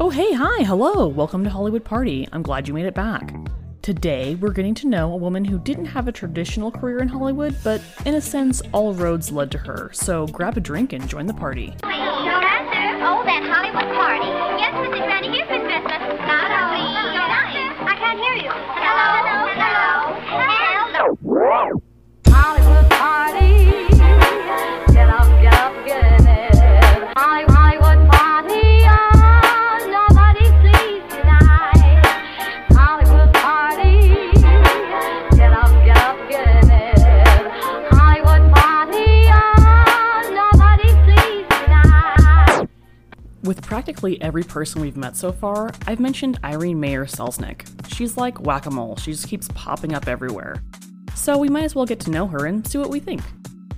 Oh, hey, hi, hello, welcome to Hollywood Party. I'm glad you made it back. Today, we're getting to know a woman who didn't have a traditional career in Hollywood, but in a sense, all roads led to her. So grab a drink and join the party. Oh, that Hollywood party. Yes, Mrs. Randy, here's Miss Christmas. Not only I can't hear you. Hello, hello, hello. Hollywood With practically every person we've met so far, I've mentioned Irene Mayer Selznick. She's like whack a mole, she just keeps popping up everywhere. So we might as well get to know her and see what we think.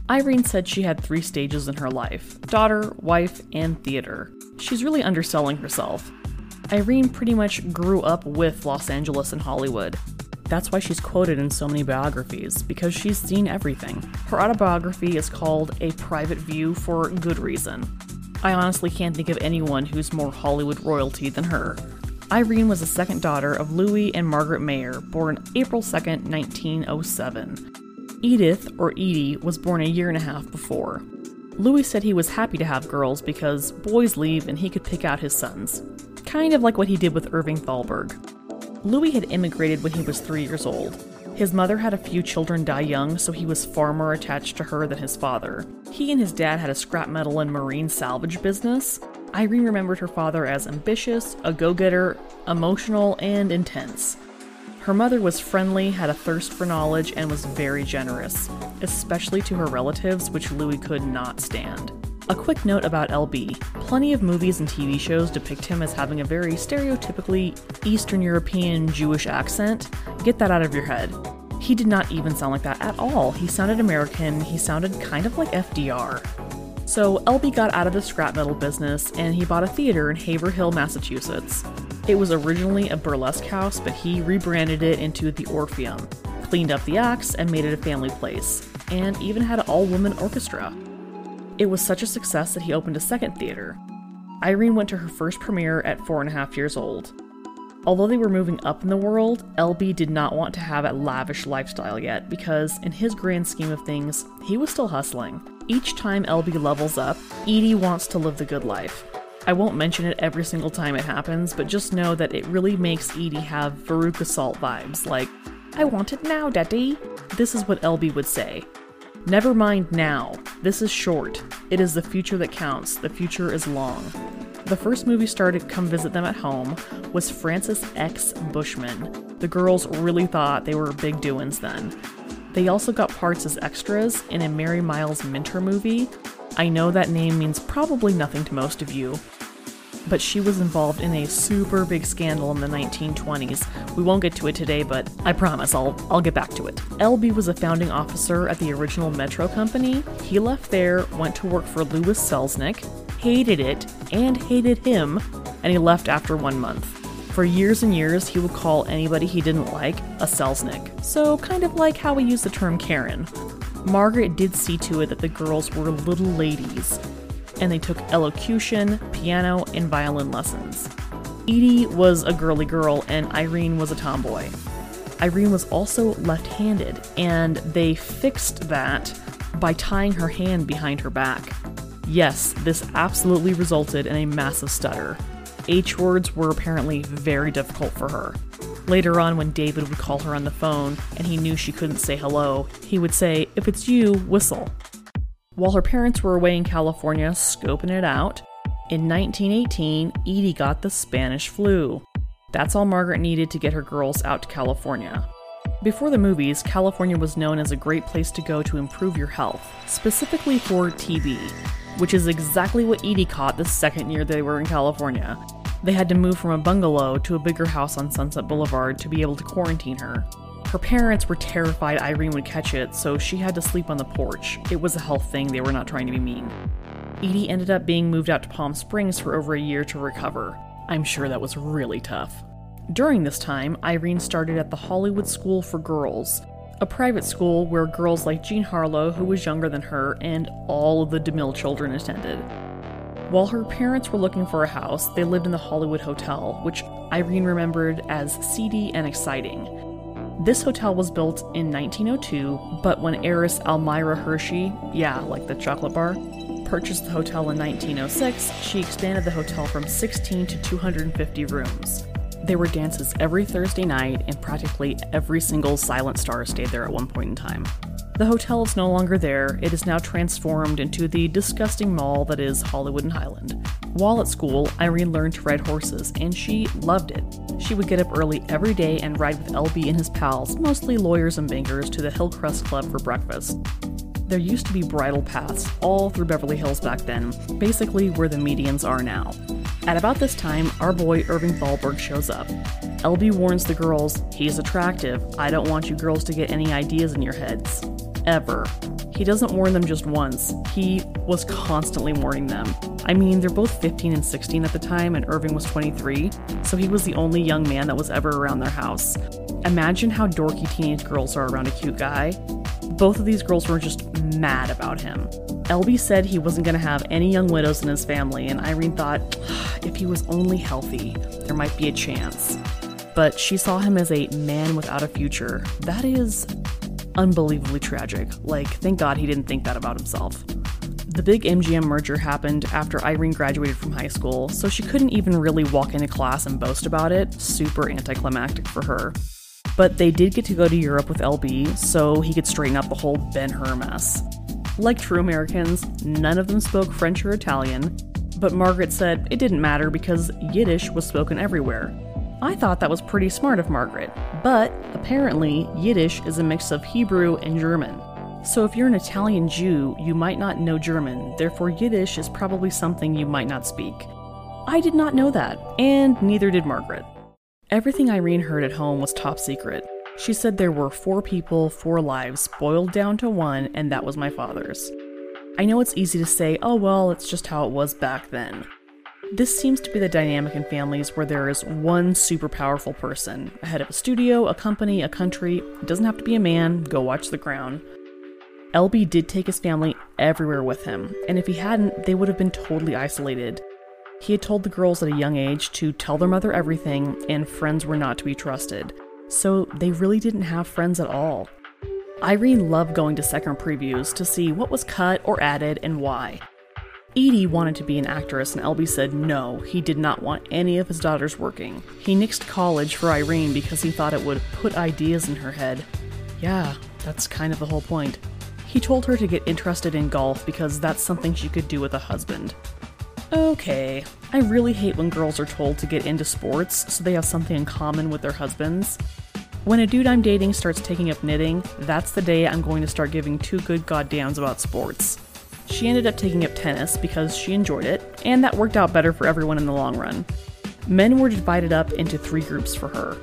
Irene said she had three stages in her life daughter, wife, and theater. She's really underselling herself. Irene pretty much grew up with Los Angeles and Hollywood. That's why she's quoted in so many biographies, because she's seen everything. Her autobiography is called A Private View for good reason. I honestly can't think of anyone who's more Hollywood royalty than her. Irene was the second daughter of Louis and Margaret Mayer, born April 2nd, 1907. Edith, or Edie, was born a year and a half before. Louis said he was happy to have girls because boys leave and he could pick out his sons. Kind of like what he did with Irving Thalberg. Louis had immigrated when he was three years old. His mother had a few children die young, so he was far more attached to her than his father. He and his dad had a scrap metal and marine salvage business. Irene remembered her father as ambitious, a go getter, emotional, and intense. Her mother was friendly, had a thirst for knowledge, and was very generous, especially to her relatives, which Louis could not stand. A quick note about LB plenty of movies and TV shows depict him as having a very stereotypically Eastern European Jewish accent. Get that out of your head. He did not even sound like that at all. He sounded American, he sounded kind of like FDR. So LB got out of the scrap metal business and he bought a theater in Haverhill, Massachusetts. It was originally a burlesque house, but he rebranded it into the Orpheum, cleaned up the acts, and made it a family place, and even had an all woman orchestra. It was such a success that he opened a second theater. Irene went to her first premiere at four and a half years old. Although they were moving up in the world, LB did not want to have a lavish lifestyle yet because, in his grand scheme of things, he was still hustling. Each time LB levels up, Edie wants to live the good life. I won't mention it every single time it happens, but just know that it really makes Edie have Veruca Salt vibes, like, I want it now, Daddy. This is what LB would say. Never mind now. This is short. It is the future that counts. The future is long. The first movie star to come visit them at home was Francis X. Bushman. The girls really thought they were big doings then. They also got parts as extras in a Mary Miles Minter movie. I know that name means probably nothing to most of you, but she was involved in a super big scandal in the 1920s. We won't get to it today, but I promise I'll I'll get back to it. LB was a founding officer at the original Metro Company. He left there, went to work for Lewis Selznick, hated it and hated him, and he left after 1 month. For years and years, he would call anybody he didn't like a Selznick. So kind of like how we use the term Karen. Margaret did see to it that the girls were little ladies, and they took elocution, piano, and violin lessons. Edie was a girly girl, and Irene was a tomboy. Irene was also left handed, and they fixed that by tying her hand behind her back. Yes, this absolutely resulted in a massive stutter. H words were apparently very difficult for her. Later on, when David would call her on the phone and he knew she couldn't say hello, he would say, If it's you, whistle. While her parents were away in California scoping it out, in 1918, Edie got the Spanish flu. That's all Margaret needed to get her girls out to California. Before the movies, California was known as a great place to go to improve your health, specifically for TB, which is exactly what Edie caught the second year they were in California. They had to move from a bungalow to a bigger house on Sunset Boulevard to be able to quarantine her. Her parents were terrified Irene would catch it, so she had to sleep on the porch. It was a health thing, they were not trying to be mean. Edie ended up being moved out to Palm Springs for over a year to recover. I'm sure that was really tough. During this time, Irene started at the Hollywood School for Girls, a private school where girls like Jean Harlow, who was younger than her, and all of the DeMille children attended. While her parents were looking for a house, they lived in the Hollywood Hotel, which Irene remembered as seedy and exciting. This hotel was built in 1902, but when heiress Almira Hershey, yeah, like the chocolate bar, purchased the hotel in 1906, she expanded the hotel from 16 to 250 rooms. There were dances every Thursday night, and practically every single silent star stayed there at one point in time. The hotel is no longer there, it is now transformed into the disgusting mall that is Hollywood and Highland. While at school, Irene learned to ride horses, and she loved it. She would get up early every day and ride with LB and his pals, mostly lawyers and bankers, to the Hillcrest Club for breakfast. There used to be bridle paths all through Beverly Hills back then, basically where the medians are now. At about this time, our boy Irving Thalberg shows up. LB warns the girls, he's attractive. I don't want you girls to get any ideas in your heads. Ever. He doesn't warn them just once, he was constantly warning them. I mean, they're both 15 and 16 at the time, and Irving was 23, so he was the only young man that was ever around their house. Imagine how dorky teenage girls are around a cute guy. Both of these girls were just mad about him. LB said he wasn't going to have any young widows in his family, and Irene thought if he was only healthy, there might be a chance. But she saw him as a man without a future. That is unbelievably tragic. Like, thank God he didn't think that about himself. The big MGM merger happened after Irene graduated from high school, so she couldn't even really walk into class and boast about it. Super anticlimactic for her. But they did get to go to Europe with LB, so he could straighten out the whole Ben Hur mess. Like true Americans, none of them spoke French or Italian, but Margaret said it didn't matter because Yiddish was spoken everywhere. I thought that was pretty smart of Margaret, but apparently Yiddish is a mix of Hebrew and German. So if you're an Italian Jew, you might not know German, therefore Yiddish is probably something you might not speak. I did not know that, and neither did Margaret. Everything Irene heard at home was top secret. She said there were four people, four lives, boiled down to one, and that was my father's. I know it's easy to say, oh well, it's just how it was back then. This seems to be the dynamic in families where there is one super powerful person, a head of a studio, a company, a country. It doesn't have to be a man, go watch The Crown. LB did take his family everywhere with him, and if he hadn't, they would have been totally isolated. He had told the girls at a young age to tell their mother everything, and friends were not to be trusted. So they really didn't have friends at all. Irene loved going to second previews to see what was cut or added and why. Edie wanted to be an actress, and LB said no, he did not want any of his daughters working. He nixed college for Irene because he thought it would put ideas in her head. Yeah, that's kind of the whole point. He told her to get interested in golf because that's something she could do with a husband. Okay, I really hate when girls are told to get into sports so they have something in common with their husbands. When a dude I'm dating starts taking up knitting, that's the day I'm going to start giving two good goddams about sports. She ended up taking up tennis because she enjoyed it, and that worked out better for everyone in the long run. Men were divided up into three groups for her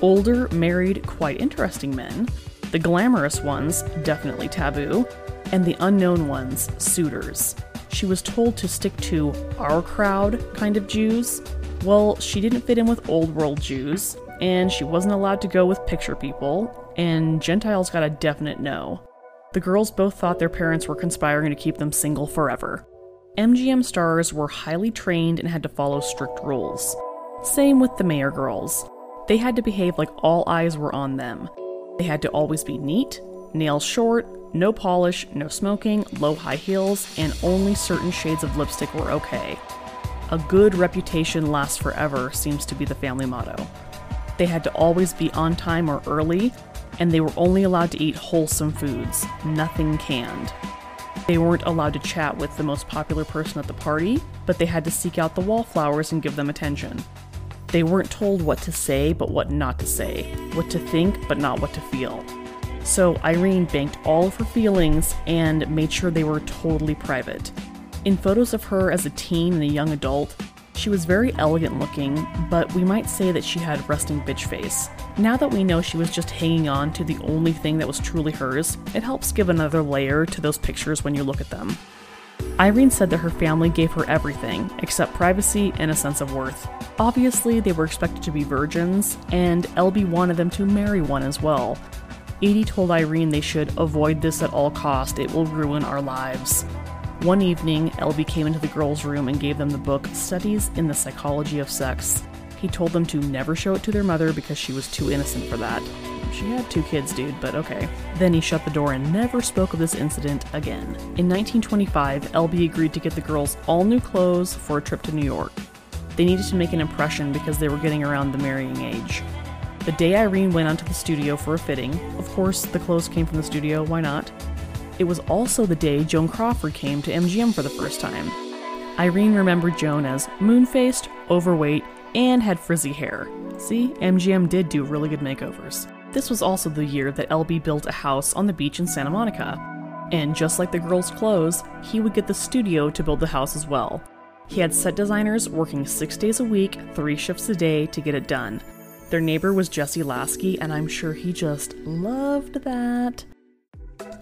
older, married, quite interesting men, the glamorous ones, definitely taboo, and the unknown ones, suitors. She was told to stick to our crowd kind of Jews. Well, she didn't fit in with old world Jews, and she wasn't allowed to go with picture people, and Gentiles got a definite no. The girls both thought their parents were conspiring to keep them single forever. MGM stars were highly trained and had to follow strict rules. Same with the Mayer girls. They had to behave like all eyes were on them. They had to always be neat, nails short, no polish, no smoking, low high heels, and only certain shades of lipstick were okay. A good reputation lasts forever seems to be the family motto. They had to always be on time or early, and they were only allowed to eat wholesome foods, nothing canned. They weren't allowed to chat with the most popular person at the party, but they had to seek out the wallflowers and give them attention. They weren't told what to say, but what not to say, what to think, but not what to feel. So Irene banked all of her feelings and made sure they were totally private. In photos of her as a teen and a young adult, she was very elegant looking, but we might say that she had resting bitch face. Now that we know she was just hanging on to the only thing that was truly hers, it helps give another layer to those pictures when you look at them. Irene said that her family gave her everything except privacy and a sense of worth. Obviously, they were expected to be virgins, and LB wanted them to marry one as well. Edie told Irene they should avoid this at all cost, it will ruin our lives. One evening, LB came into the girls' room and gave them the book Studies in the Psychology of Sex. He told them to never show it to their mother because she was too innocent for that. She had two kids, dude, but okay. Then he shut the door and never spoke of this incident again. In 1925, LB agreed to get the girls all new clothes for a trip to New York. They needed to make an impression because they were getting around the marrying age. The day Irene went onto the studio for a fitting, of course, the clothes came from the studio, why not? It was also the day Joan Crawford came to MGM for the first time. Irene remembered Joan as moon faced, overweight, and had frizzy hair. See, MGM did do really good makeovers. This was also the year that LB built a house on the beach in Santa Monica. And just like the girls' clothes, he would get the studio to build the house as well. He had set designers working six days a week, three shifts a day to get it done. Their neighbor was Jesse Lasky, and I'm sure he just loved that.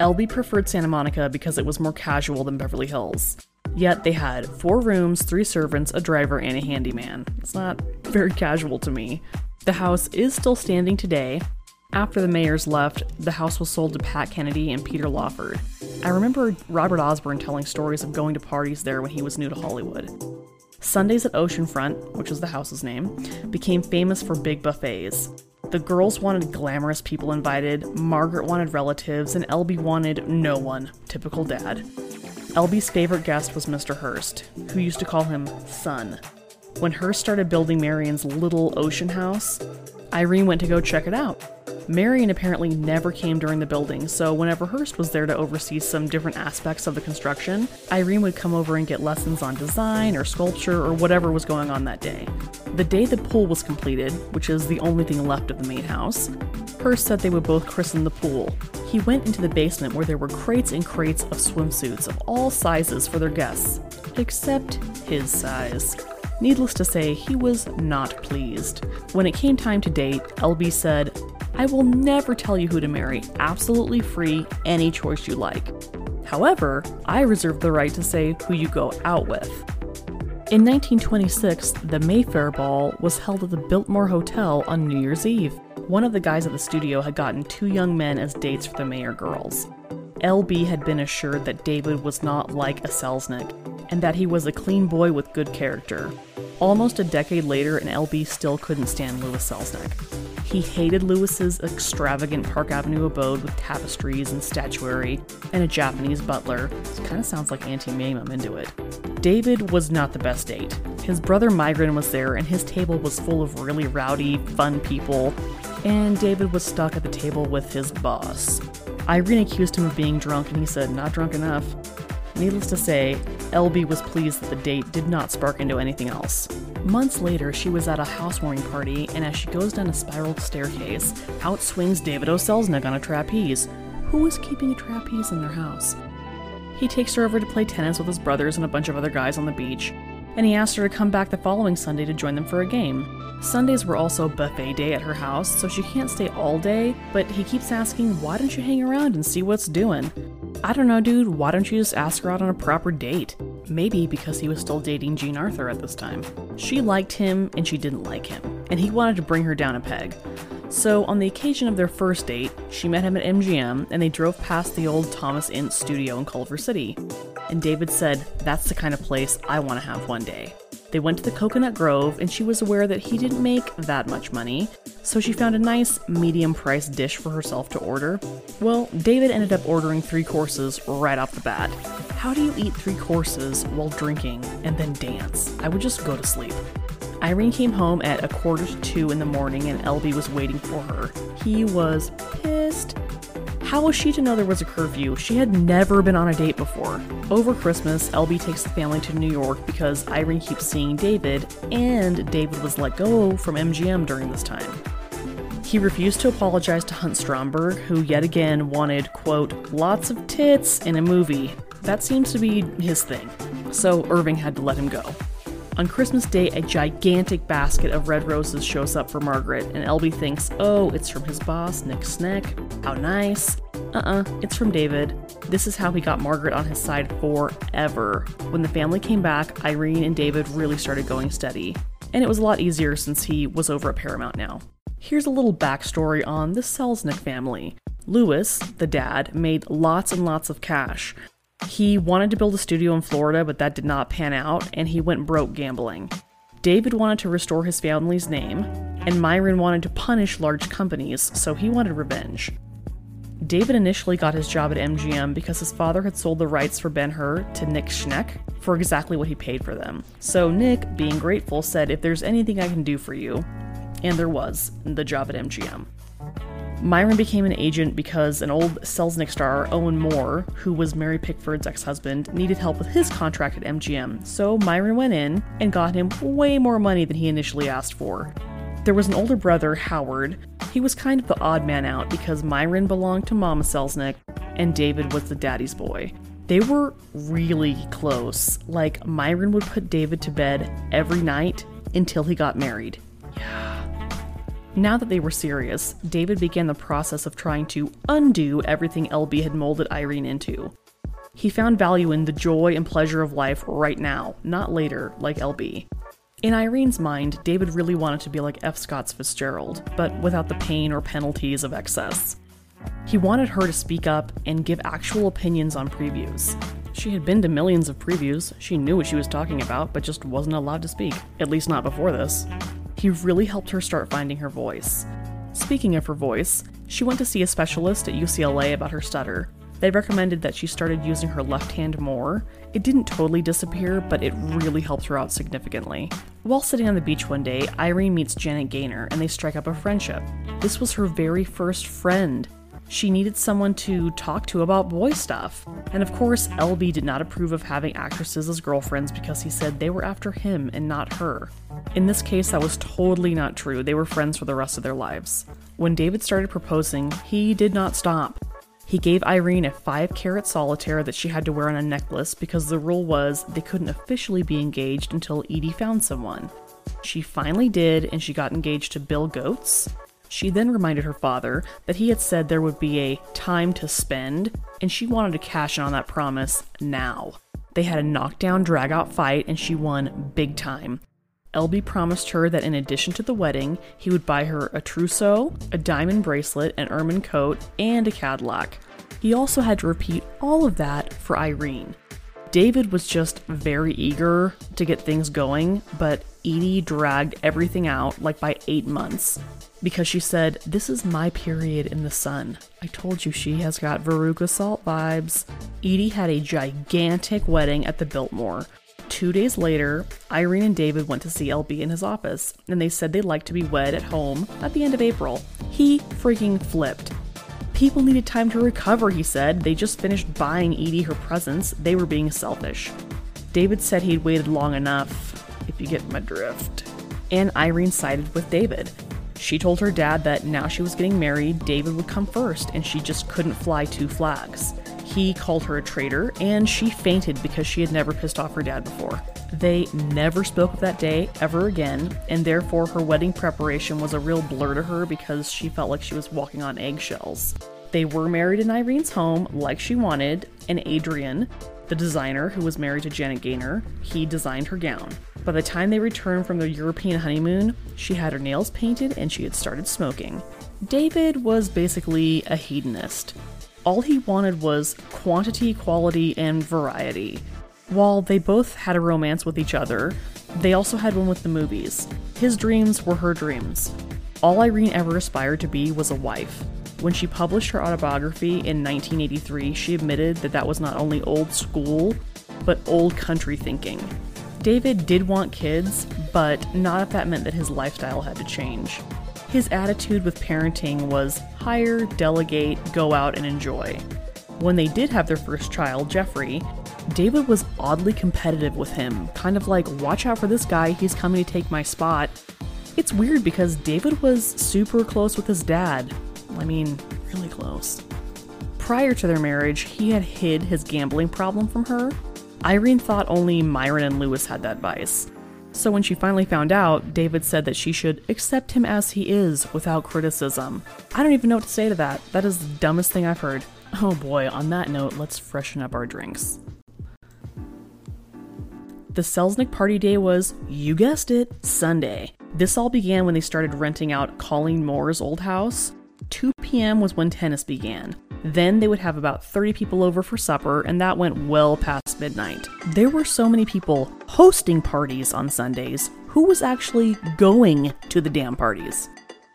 LB preferred Santa Monica because it was more casual than Beverly Hills. Yet they had four rooms, three servants, a driver, and a handyman. It's not very casual to me. The house is still standing today. After the Mayers left, the house was sold to Pat Kennedy and Peter Lawford. I remember Robert Osborne telling stories of going to parties there when he was new to Hollywood. Sundays at Oceanfront, which was the house's name, became famous for big buffets. The girls wanted glamorous people invited, Margaret wanted relatives, and LB wanted no one. Typical dad. LB's favorite guest was Mr. Hearst, who used to call him Son. When Hearst started building Marion's little ocean house, Irene went to go check it out. Marion apparently never came during the building, so whenever Hearst was there to oversee some different aspects of the construction, Irene would come over and get lessons on design or sculpture or whatever was going on that day. The day the pool was completed, which is the only thing left of the main house, Hearst said they would both christen the pool. He went into the basement where there were crates and crates of swimsuits of all sizes for their guests, except his size. Needless to say, he was not pleased. When it came time to date, LB said, I will never tell you who to marry, absolutely free, any choice you like. However, I reserve the right to say who you go out with. In 1926, the Mayfair Ball was held at the Biltmore Hotel on New Year's Eve. One of the guys at the studio had gotten two young men as dates for the Mayer girls. LB had been assured that David was not like a Selznick, and that he was a clean boy with good character. Almost a decade later, and LB still couldn't stand Lewis Selznick. He hated Lewis's extravagant Park Avenue abode with tapestries and statuary and a Japanese butler. This kind of sounds like Auntie Mame, I'm into it. David was not the best date. His brother Myron was there, and his table was full of really rowdy, fun people, and David was stuck at the table with his boss. Irene accused him of being drunk, and he said, Not drunk enough. Needless to say, LB was pleased that the date did not spark into anything else. Months later, she was at a housewarming party, and as she goes down a spiral staircase, out swings David O. Selznick on a trapeze. Who is keeping a trapeze in their house? He takes her over to play tennis with his brothers and a bunch of other guys on the beach, and he asked her to come back the following Sunday to join them for a game. Sundays were also buffet day at her house, so she can't stay all day, but he keeps asking, why don't you hang around and see what's doing? I don't know, dude, why don't you just ask her out on a proper date? Maybe because he was still dating Jean Arthur at this time. She liked him and she didn't like him, and he wanted to bring her down a peg. So, on the occasion of their first date, she met him at MGM and they drove past the old Thomas Ince studio in Culver City. And David said, That's the kind of place I want to have one day. They went to the Coconut Grove, and she was aware that he didn't make that much money, so she found a nice, medium priced dish for herself to order. Well, David ended up ordering three courses right off the bat. How do you eat three courses while drinking and then dance? I would just go to sleep. Irene came home at a quarter to two in the morning and LB was waiting for her. He was pissed. How was she to know there was a curfew? She had never been on a date before. Over Christmas, LB takes the family to New York because Irene keeps seeing David, and David was let go from MGM during this time. He refused to apologize to Hunt Stromberg, who yet again wanted, quote, lots of tits in a movie. That seems to be his thing. So Irving had to let him go. On Christmas Day, a gigantic basket of red roses shows up for Margaret, and LB thinks, oh, it's from his boss, Nick Schenck. How nice. Uh uh it's from David. This is how he got Margaret on his side forever. When the family came back, Irene and David really started going steady. And it was a lot easier since he was over at Paramount now. Here's a little backstory on the Selznick family. Lewis, the dad, made lots and lots of cash. He wanted to build a studio in Florida, but that did not pan out, and he went broke gambling. David wanted to restore his family's name, and Myron wanted to punish large companies, so he wanted revenge. David initially got his job at MGM because his father had sold the rights for Ben Hur to Nick Schenck for exactly what he paid for them. So Nick, being grateful, said, If there's anything I can do for you, and there was, the job at MGM. Myron became an agent because an old Selznick star, Owen Moore, who was Mary Pickford's ex husband, needed help with his contract at MGM. So Myron went in and got him way more money than he initially asked for. There was an older brother, Howard. He was kind of the odd man out because Myron belonged to Mama Selznick and David was the daddy's boy. They were really close. Like, Myron would put David to bed every night until he got married. Yeah. Now that they were serious, David began the process of trying to undo everything LB had molded Irene into. He found value in the joy and pleasure of life right now, not later, like LB. In Irene's mind, David really wanted to be like F. Scott Fitzgerald, but without the pain or penalties of excess. He wanted her to speak up and give actual opinions on previews. She had been to millions of previews, she knew what she was talking about, but just wasn't allowed to speak, at least not before this. He really helped her start finding her voice. Speaking of her voice, she went to see a specialist at UCLA about her stutter, they recommended that she started using her left hand more. It didn't totally disappear, but it really helped her out significantly. While sitting on the beach one day, Irene meets Janet Gaynor and they strike up a friendship. This was her very first friend. She needed someone to talk to about boy stuff. And of course, LB did not approve of having actresses as girlfriends because he said they were after him and not her. In this case, that was totally not true. They were friends for the rest of their lives. When David started proposing, he did not stop. He gave Irene a 5 carat solitaire that she had to wear on a necklace because the rule was they couldn't officially be engaged until Edie found someone. She finally did, and she got engaged to Bill Goetz. She then reminded her father that he had said there would be a time to spend, and she wanted to cash in on that promise now. They had a knockdown, drag out fight, and she won big time. LB promised her that in addition to the wedding, he would buy her a trousseau, a diamond bracelet, an ermine coat, and a Cadillac. He also had to repeat all of that for Irene. David was just very eager to get things going, but Edie dragged everything out like by eight months because she said, This is my period in the sun. I told you she has got Veruca Salt vibes. Edie had a gigantic wedding at the Biltmore Two days later, Irene and David went to see LB in his office, and they said they'd like to be wed at home at the end of April. He freaking flipped. People needed time to recover, he said. They just finished buying Edie her presents. They were being selfish. David said he'd waited long enough, if you get my drift. And Irene sided with David. She told her dad that now she was getting married, David would come first, and she just couldn't fly two flags. He called her a traitor, and she fainted because she had never pissed off her dad before. They never spoke of that day ever again, and therefore her wedding preparation was a real blur to her because she felt like she was walking on eggshells. They were married in Irene's home, like she wanted, and Adrian, the designer who was married to Janet Gaynor, he designed her gown. By the time they returned from their European honeymoon, she had her nails painted and she had started smoking. David was basically a hedonist all he wanted was quantity, quality, and variety. While they both had a romance with each other, they also had one with the movies. His dreams were her dreams. All Irene ever aspired to be was a wife. When she published her autobiography in 1983, she admitted that that was not only old school, but old country thinking. David did want kids, but not if that meant that his lifestyle had to change. His attitude with parenting was hire, delegate, go out, and enjoy. When they did have their first child, Jeffrey, David was oddly competitive with him, kind of like, watch out for this guy, he's coming to take my spot. It's weird because David was super close with his dad. I mean, really close. Prior to their marriage, he had hid his gambling problem from her. Irene thought only Myron and Lewis had that vice. So when she finally found out, David said that she should accept him as he is without criticism. I don't even know what to say to that. That is the dumbest thing I've heard. Oh boy, on that note, let's freshen up our drinks. The Selznick party day was, you guessed it, Sunday. This all began when they started renting out Colleen Moore's old house. 2 p.m. was when tennis began. Then they would have about 30 people over for supper, and that went well past midnight. There were so many people hosting parties on Sundays. Who was actually going to the damn parties?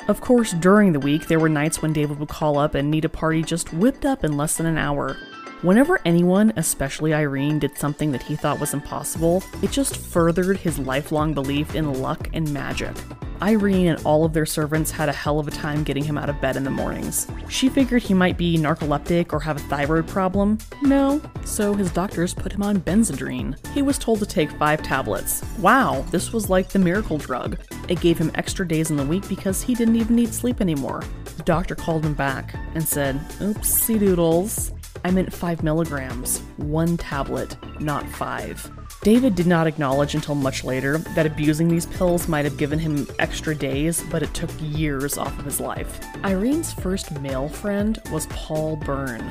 Of course, during the week, there were nights when David would call up and need a party just whipped up in less than an hour. Whenever anyone, especially Irene, did something that he thought was impossible, it just furthered his lifelong belief in luck and magic. Irene and all of their servants had a hell of a time getting him out of bed in the mornings. She figured he might be narcoleptic or have a thyroid problem. No, so his doctors put him on Benzedrine. He was told to take five tablets. Wow, this was like the miracle drug. It gave him extra days in the week because he didn't even need sleep anymore. The doctor called him back and said, Oopsie doodles. I meant 5 milligrams, one tablet, not 5. David did not acknowledge until much later that abusing these pills might have given him extra days, but it took years off of his life. Irene's first male friend was Paul Bern.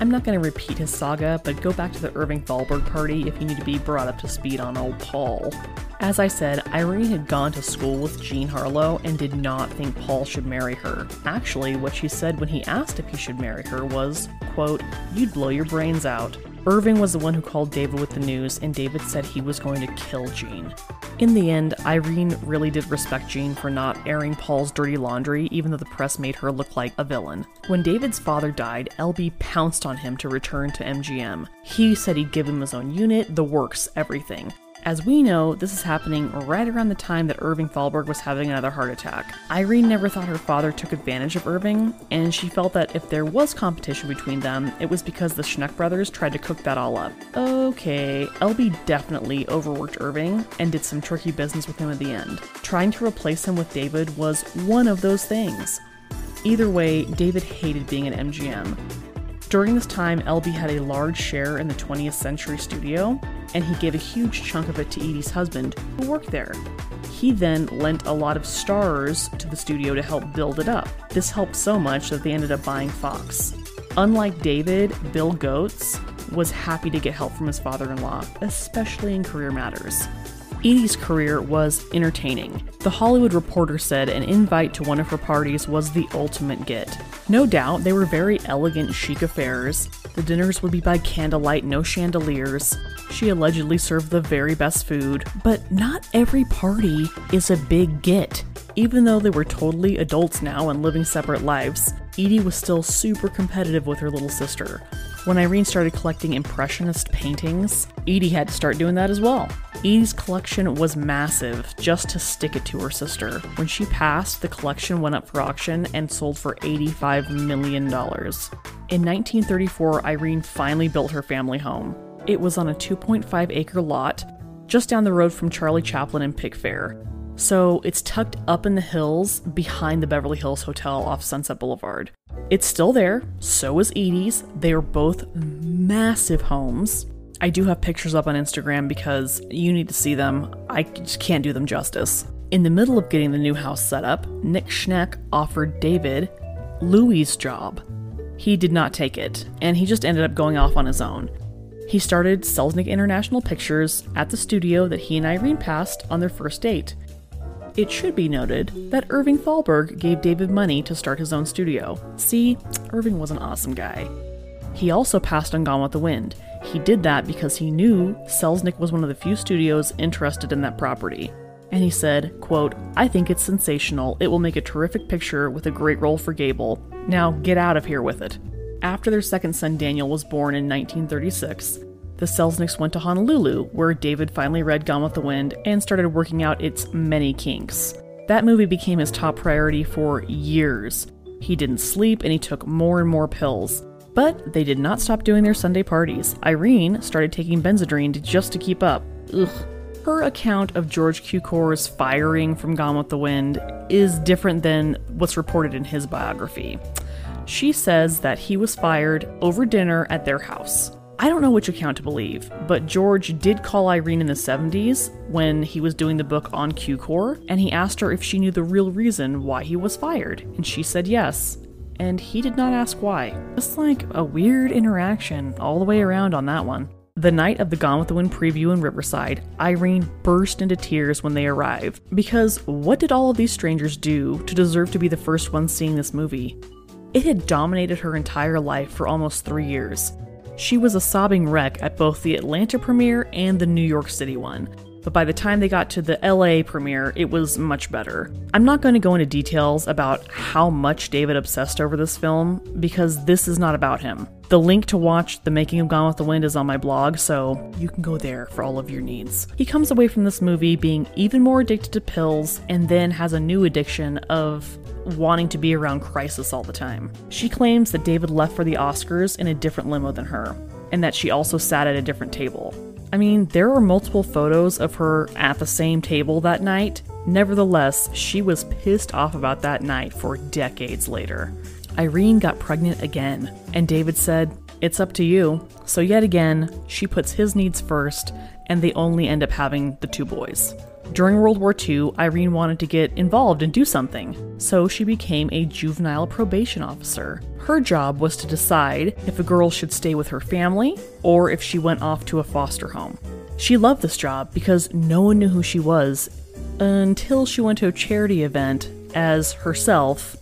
I'm not going to repeat his saga, but go back to the Irving Thalberg party if you need to be brought up to speed on old Paul. As I said, Irene had gone to school with Jean Harlow and did not think Paul should marry her. Actually, what she said when he asked if he should marry her was, quote, You'd blow your brains out. Irving was the one who called David with the news, and David said he was going to kill Jean. In the end, Irene really did respect Jean for not airing Paul's dirty laundry, even though the press made her look like a villain. When David's father died, LB pounced on him to return to MGM. He said he'd give him his own unit, the works, everything. As we know, this is happening right around the time that Irving Thalberg was having another heart attack. Irene never thought her father took advantage of Irving, and she felt that if there was competition between them, it was because the Schenck brothers tried to cook that all up. Okay, LB definitely overworked Irving and did some tricky business with him at the end. Trying to replace him with David was one of those things. Either way, David hated being an MGM. During this time, LB had a large share in the 20th Century Studio, and he gave a huge chunk of it to Edie's husband, who worked there. He then lent a lot of stars to the studio to help build it up. This helped so much that they ended up buying Fox. Unlike David, Bill Goetz was happy to get help from his father in law, especially in career matters. Edie's career was entertaining. The Hollywood Reporter said an invite to one of her parties was the ultimate get. No doubt, they were very elegant, chic affairs. The dinners would be by candlelight, no chandeliers. She allegedly served the very best food, but not every party is a big get. Even though they were totally adults now and living separate lives, Edie was still super competitive with her little sister. When Irene started collecting Impressionist paintings, Edie had to start doing that as well. Edie's collection was massive just to stick it to her sister. When she passed, the collection went up for auction and sold for $85 million. In 1934, Irene finally built her family home. It was on a 2.5 acre lot just down the road from Charlie Chaplin and Pickfair. So it's tucked up in the hills behind the Beverly Hills Hotel off Sunset Boulevard. It's still there, so is Edie's. They are both massive homes. I do have pictures up on Instagram because you need to see them. I just can't do them justice. In the middle of getting the new house set up, Nick Schenck offered David Louis' job. He did not take it, and he just ended up going off on his own. He started Selznick International Pictures at the studio that he and Irene passed on their first date. It should be noted that Irving Thalberg gave David money to start his own studio. See, Irving was an awesome guy. He also passed on Gone with the Wind. He did that because he knew Selznick was one of the few studios interested in that property. And he said, quote, I think it's sensational. It will make a terrific picture with a great role for Gable. Now get out of here with it. After their second son Daniel was born in 1936, the Selznicks went to Honolulu, where David finally read Gone with the Wind and started working out its many kinks. That movie became his top priority for years. He didn't sleep and he took more and more pills. But they did not stop doing their Sunday parties. Irene started taking Benzedrine just to keep up. Ugh. Her account of George Cukor's firing from Gone with the Wind is different than what's reported in his biography. She says that he was fired over dinner at their house. I don't know which account to believe, but George did call Irene in the 70s when he was doing the book on Q Cukor, and he asked her if she knew the real reason why he was fired, and she said yes. And he did not ask why. Just like a weird interaction all the way around on that one. The night of the Gone with the Wind preview in Riverside, Irene burst into tears when they arrived. Because what did all of these strangers do to deserve to be the first ones seeing this movie? It had dominated her entire life for almost three years. She was a sobbing wreck at both the Atlanta premiere and the New York City one, but by the time they got to the LA premiere, it was much better. I'm not going to go into details about how much David obsessed over this film because this is not about him. The link to watch The Making of Gone with the Wind is on my blog, so you can go there for all of your needs. He comes away from this movie being even more addicted to pills and then has a new addiction of wanting to be around Crisis all the time. She claims that David left for the Oscars in a different limo than her, and that she also sat at a different table. I mean, there were multiple photos of her at the same table that night. Nevertheless, she was pissed off about that night for decades later. Irene got pregnant again, and David said, It's up to you. So, yet again, she puts his needs first, and they only end up having the two boys. During World War II, Irene wanted to get involved and do something, so she became a juvenile probation officer. Her job was to decide if a girl should stay with her family or if she went off to a foster home. She loved this job because no one knew who she was until she went to a charity event as herself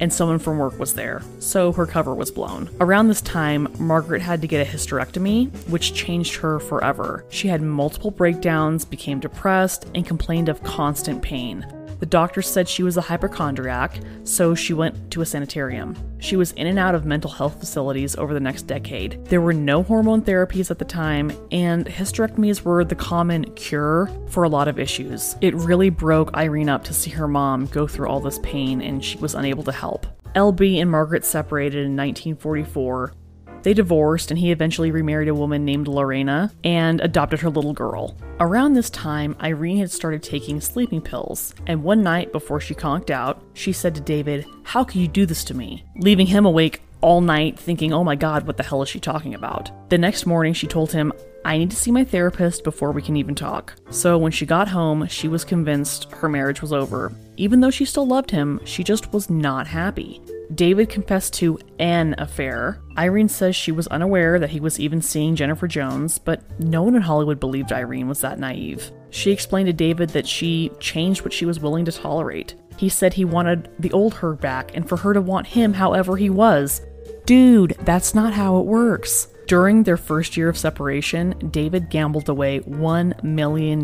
and someone from work was there, so her cover was blown. Around this time, Margaret had to get a hysterectomy, which changed her forever. She had multiple breakdowns, became depressed, and complained of constant pain. The doctor said she was a hypochondriac, so she went to a sanitarium. She was in and out of mental health facilities over the next decade. There were no hormone therapies at the time, and hysterectomies were the common cure for a lot of issues. It really broke Irene up to see her mom go through all this pain, and she was unable to help. LB and Margaret separated in 1944, they divorced, and he eventually remarried a woman named Lorena and adopted her little girl. Around this time, Irene had started taking sleeping pills, and one night before she conked out, she said to David, How can you do this to me? Leaving him awake all night thinking, Oh my god, what the hell is she talking about? The next morning, she told him, I need to see my therapist before we can even talk. So when she got home, she was convinced her marriage was over. Even though she still loved him, she just was not happy. David confessed to an affair. Irene says she was unaware that he was even seeing Jennifer Jones, but no one in Hollywood believed Irene was that naive. She explained to David that she changed what she was willing to tolerate. He said he wanted the old her back and for her to want him however he was. Dude, that's not how it works. During their first year of separation, David gambled away $1 million.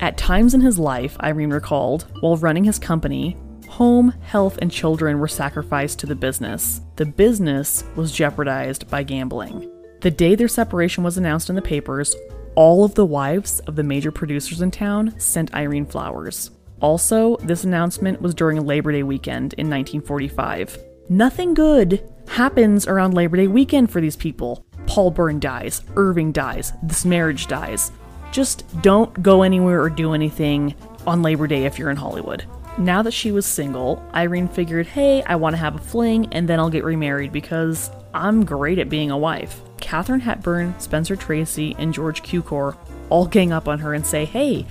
At times in his life, Irene recalled, while running his company, home, health, and children were sacrificed to the business. The business was jeopardized by gambling. The day their separation was announced in the papers, all of the wives of the major producers in town sent Irene flowers. Also, this announcement was during Labor Day weekend in 1945. Nothing good happens around Labor Day weekend for these people. Paul Bern dies, Irving dies, this marriage dies. Just don't go anywhere or do anything on Labor Day if you're in Hollywood. Now that she was single, Irene figured, hey, I want to have a fling and then I'll get remarried because I'm great at being a wife. Katharine Hepburn, Spencer Tracy, and George Cukor all gang up on her and say, hey,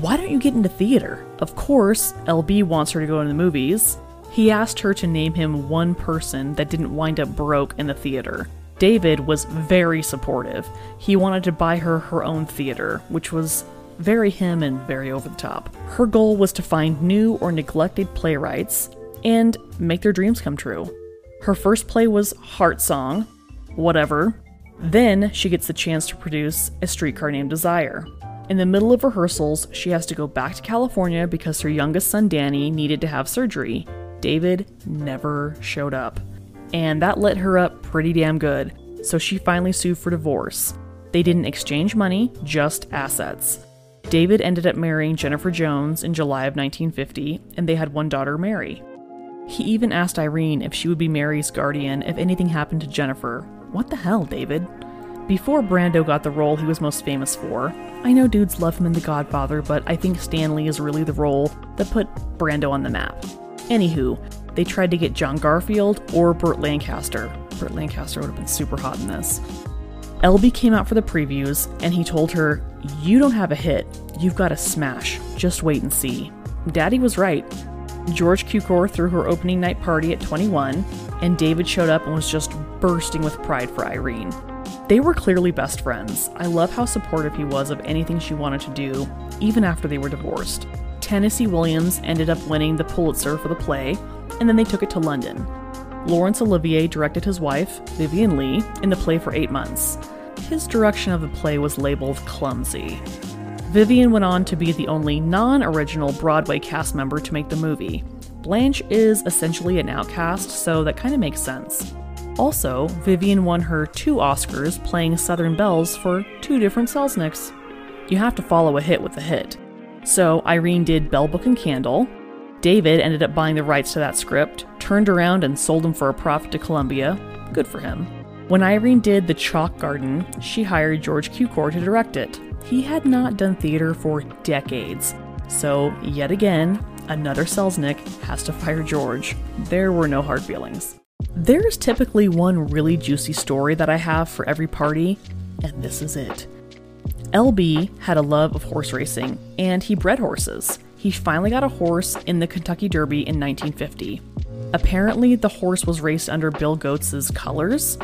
why don't you get into theater? Of course, LB wants her to go into the movies. He asked her to name him one person that didn't wind up broke in the theater. David was very supportive. He wanted to buy her her own theater, which was very him and very over the top. Her goal was to find new or neglected playwrights and make their dreams come true. Her first play was Heart Song, whatever. Then she gets the chance to produce A Streetcar Named Desire. In the middle of rehearsals, she has to go back to California because her youngest son Danny needed to have surgery. David never showed up. And that lit her up pretty damn good, so she finally sued for divorce. They didn't exchange money, just assets. David ended up marrying Jennifer Jones in July of 1950, and they had one daughter, Mary. He even asked Irene if she would be Mary's guardian if anything happened to Jennifer. What the hell, David? Before Brando got the role he was most famous for, I know dudes love him in The Godfather, but I think Stanley is really the role that put Brando on the map. Anywho, they tried to get John Garfield or Burt Lancaster. Burt Lancaster would have been super hot in this. LB came out for the previews and he told her, You don't have a hit, you've got a smash. Just wait and see. Daddy was right. George Cukor threw her opening night party at 21, and David showed up and was just bursting with pride for Irene. They were clearly best friends. I love how supportive he was of anything she wanted to do, even after they were divorced. Tennessee Williams ended up winning the Pulitzer for the play, and then they took it to London. Laurence Olivier directed his wife, Vivien Leigh, in the play for eight months. His direction of the play was labeled clumsy. Vivien went on to be the only non original Broadway cast member to make the movie. Blanche is essentially an outcast, so that kind of makes sense. Also, Vivien won her two Oscars playing Southern Belles for two different Selznicks. You have to follow a hit with a hit. So Irene did Bell Book and Candle. David ended up buying the rights to that script, turned around and sold them for a profit to Columbia. Good for him. When Irene did The Chalk Garden, she hired George Cukor to direct it. He had not done theater for decades. So, yet again, another Selznick has to fire George. There were no hard feelings. There's typically one really juicy story that I have for every party, and this is it. LB had a love of horse racing, and he bred horses. He finally got a horse in the Kentucky Derby in 1950. Apparently, the horse was raced under Bill Goetz's colors.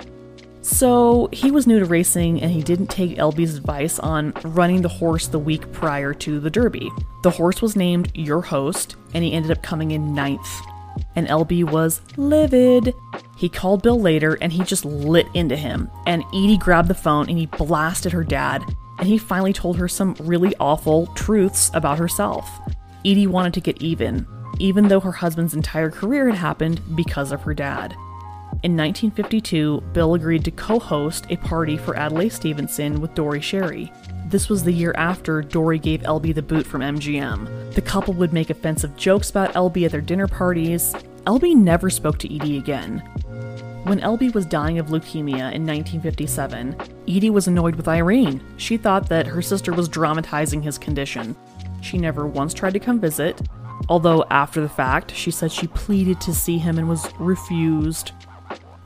So, he was new to racing and he didn't take LB's advice on running the horse the week prior to the Derby. The horse was named Your Host, and he ended up coming in ninth. And LB was livid. He called Bill later and he just lit into him. And Edie grabbed the phone and he blasted her dad. And he finally told her some really awful truths about herself. Edie wanted to get even, even though her husband's entire career had happened because of her dad. In 1952, Bill agreed to co host a party for Adlai Stevenson with Dore Schary. This was the year after Dore gave LB the boot from MGM. The couple would make offensive jokes about LB at their dinner parties. LB never spoke to Edie again. When LB was dying of leukemia in 1957, Edie was annoyed with Irene. She thought that her sister was dramatizing his condition. She never once tried to come visit, although after the fact, she said she pleaded to see him and was refused.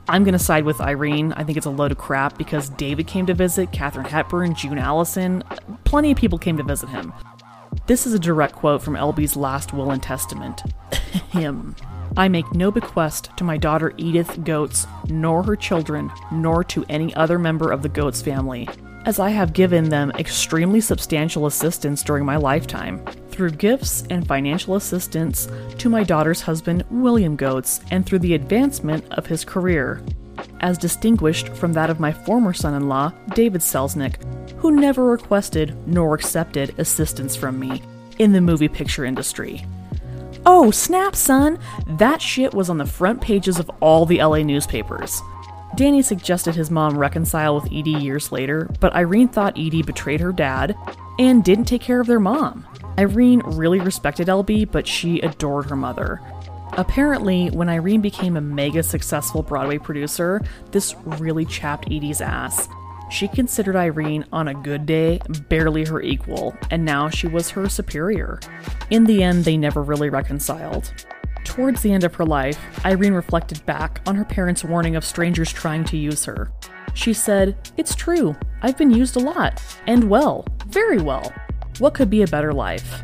I'm gonna side with Irene. I think it's a load of crap because David came to visit, Katharine Hepburn, June Allyson. Plenty of people came to visit him. This is a direct quote from LB's last will and testament. him. I make no bequest to my daughter Edith Goetz, nor her children, nor to any other member of the Goetz family, as I have given them extremely substantial assistance during my lifetime, through gifts and financial assistance to my daughter's husband, William Goetz, and through the advancement of his career, as distinguished from that of my former son in law, David Selznick, who never requested nor accepted assistance from me in the movie picture industry. Oh, snap, son! That shit was on the front pages of all the LA newspapers. Danny suggested his mom reconcile with Edie years later, but Irene thought Edie betrayed her dad and didn't take care of their mom. Irene really respected LB, but she adored her mother. Apparently, when Irene became a mega successful Broadway producer, this really chapped Edie's ass. She considered Irene on a good day barely her equal, and now she was her superior. In the end, they never really reconciled. Towards the end of her life, Irene reflected back on her parents' warning of strangers trying to use her. She said, It's true, I've been used a lot, and well, very well. What could be a better life?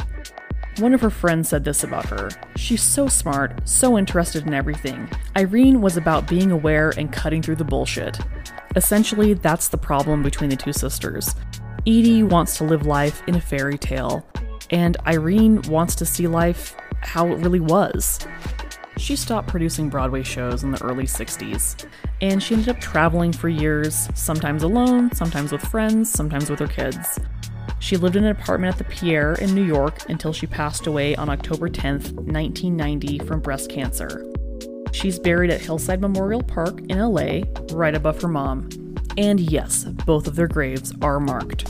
One of her friends said this about her She's so smart, so interested in everything. Irene was about being aware and cutting through the bullshit. Essentially, that's the problem between the two sisters. Edie wants to live life in a fairy tale, and Irene wants to see life how it really was. She stopped producing Broadway shows in the early 60s, and she ended up traveling for years, sometimes alone, sometimes with friends, sometimes with her kids. She lived in an apartment at the Pierre in New York until she passed away on October 10th, 1990, from breast cancer. She's buried at Hillside Memorial Park in LA, right above her mom. And yes, both of their graves are marked.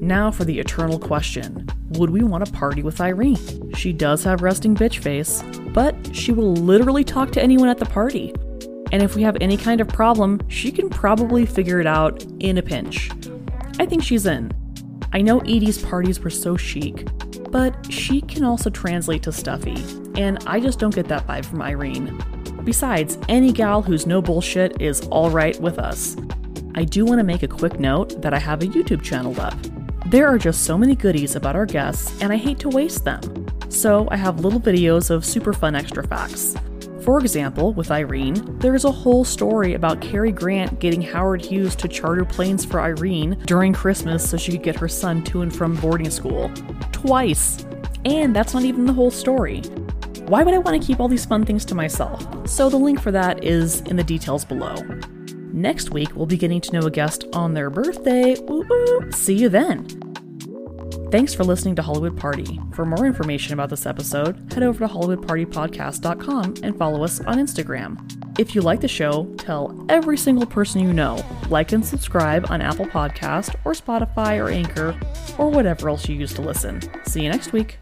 Now for the eternal question Would we want to party with Irene? She does have resting bitch face, but she will literally talk to anyone at the party. And if we have any kind of problem, she can probably figure it out in a pinch. I think she's in. I know Edie's parties were so chic, but she can also translate to stuffy, and I just don't get that vibe from Irene. Besides, any gal who's no bullshit is alright with us. I do want to make a quick note that I have a YouTube channel up. There are just so many goodies about our guests, and I hate to waste them. So I have little videos of super fun extra facts. For example, with Irene, there is a whole story about Cary Grant getting Howard Hughes to charter planes for Irene during Christmas so she could get her son to and from boarding school. Twice! And that's not even the whole story. Why would I want to keep all these fun things to myself? So the link for that is in the details below. Next week, we'll be getting to know a guest on their birthday. See you then. Thanks for listening to Hollywood Party. For more information about this episode, head over to HollywoodPartyPodcast.com and follow us on Instagram. If you like the show, tell every single person you know. Like and subscribe on Apple Podcast or Spotify or Anchor or whatever else you use to listen. See you next week.